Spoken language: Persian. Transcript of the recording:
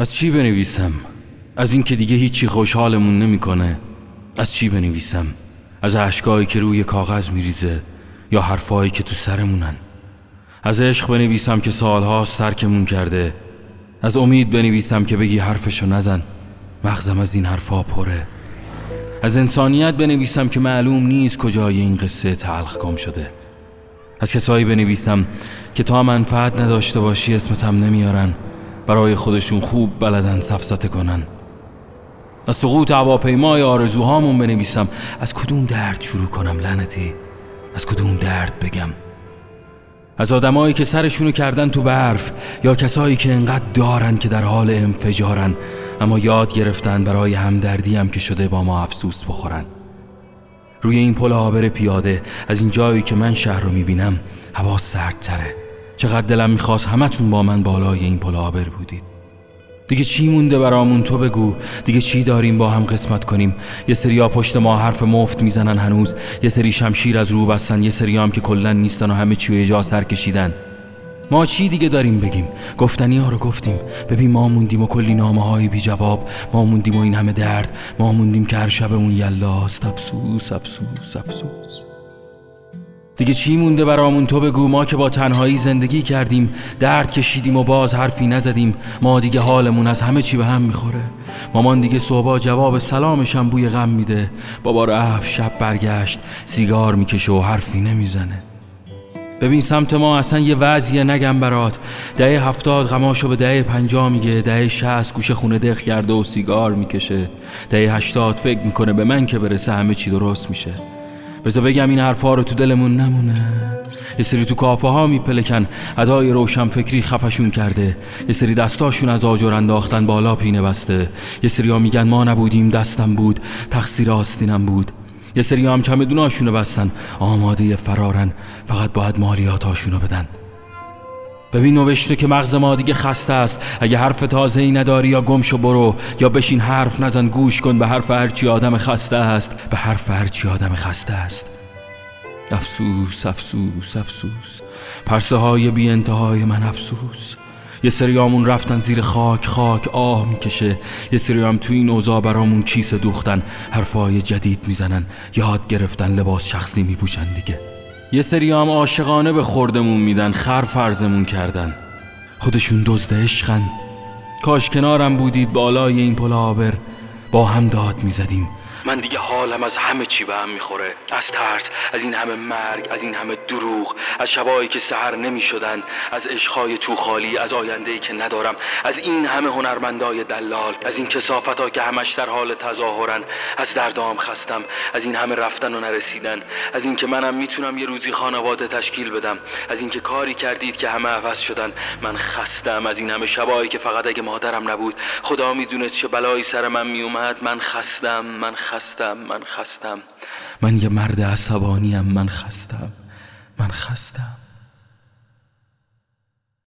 از چی بنویسم؟ از اینکه دیگه هیچی خوشحالمون نمی‌کنه. از چی بنویسم؟ از اشکایی که روی کاغذ میریزه یا حرفایی که تو سرمونن از عشق بنویسم که سالها ترکمون کرده از امید بنویسم که بگی حرفشو نزن مغزم از این حرفا پره از انسانیت بنویسم که معلوم نیست کجای این قصه تلخ گم شده از کسایی بنویسم که تا منفعت نداشته باشی اسمتم نمیارن برای خودشون خوب بلدن سفسته کنن. از سقوط هواپیمای آرزوهامون بنویسم. از کدوم درد شروع کنم لعنتی؟ از کدوم درد بگم؟ از آدمایی که سرشونو کردن تو برف یا کسایی که انقدر دارن که در حال انفجارن اما یاد گرفتن برای همدردی هم که شده با ما افسوس بخورن. روی این پل آبر پیاده از این جایی که من شهر رو می‌بینم هوا سردتره. چقدر دلم می‌خواست همتون با من بالای این پل آبر بودید. دیگه چی مونده برامون تو بگو. دیگه چی داریم با هم قسمت کنیم؟ یه سری ها پشت ما حرف مفت می‌زنن هنوز. یه سری شمشیر از رو بستن. یه سری هم که کلا نیستن و همه چی جا سر کشیدن. ما چی دیگه داریم بگیم؟ گفتنی ها رو گفتیم. ببین ما موندیم و کلی نامه های بی جواب. ما موندیم و این همه درد. ما موندیم که هر شبمون یلاست. افسوس افسوس افسوس. دیگه چی مونده برامون؟ تو بگو ما که با تنهایی زندگی کردیم درد کشیدیم و باز حرفی نزدیم. ما دیگه حالمون از همه چی به هم می‌خوره. مامان دیگه صبح جواب سلامشم بوی غم میده. بابا رفت شب برگشت سیگار می‌کشه و حرفی نمی‌زنه. ببین سمت ما اصلا یه وضعیه نگم برات. دهه هفتاد غماشو به دهه پنجا میگه. دهه شهست گوشه خونه دخ کرده و سیگار می‌کشه. دهه هشتاد فکر می‌کنه به من که برسه همه چی درست میشه. بذار بگم این حرفا رو تو دلمون نمونه. یه سری تو کافه ها میپلکن. ادای روشن فکری خفشون کرده. یه سری دستاشون از آجر انداختن بالا پینه بسته. یه سری ها میگن ما نبودیم دستم بود. تقصیر آستینم بود. یه سری هم چمدوناشونو بستن. آماده فرارن. فقط باید مالیاتاشونو بدن. ببین نوشته که مغز ما دیگه خسته است. اگه حرف تازه ای نداری یا گمشو برو. یا بشین حرف نزن گوش کن. به حرف هرچی آدم خسته است. به حرف هرچی آدم خسته است. افسوس افسوس افسوس. پرسه های بی انتهای من افسوس. یه سریامون رفتن زیر خاک خاک آه می‌کشه. یه سری هم تو این اوضاع برامون کیسه دوختن. حرفای جدید می‌زنن. یاد گرفتن لباس شخصی میپوشن دیگه. یه سری هم عاشقانه به خوردمون میدن خر فرزمون کردن. خودشون دزد عشقن. کاش کنارم بودید بالای این پل آبر با هم داد می‌زدیم. من دیگه حالم از همه چی به هم می‌خوره. از ترس از این همه مرگ از این همه دروغ از شبایی که سهر نمی شدن از عشقهای تو خالی از آینده که ندارم از این همه هنرمندای دلال از این کسافت ها که همش در حال تظاهرن از دردام خستم از این همه رفتن و نرسیدن از اینکه منم می‌تونم یه روزی خانواده تشکیل بدم از اینکه کاری کردید که همه عوض شدن من خستم از این همه شبایی که فقط اگه مادرم نبود خدا می‌دونه چه بلایی سر من میومد من خستم من خستم من خستم. من یه مرد عصبانیم من خستم. من خستم.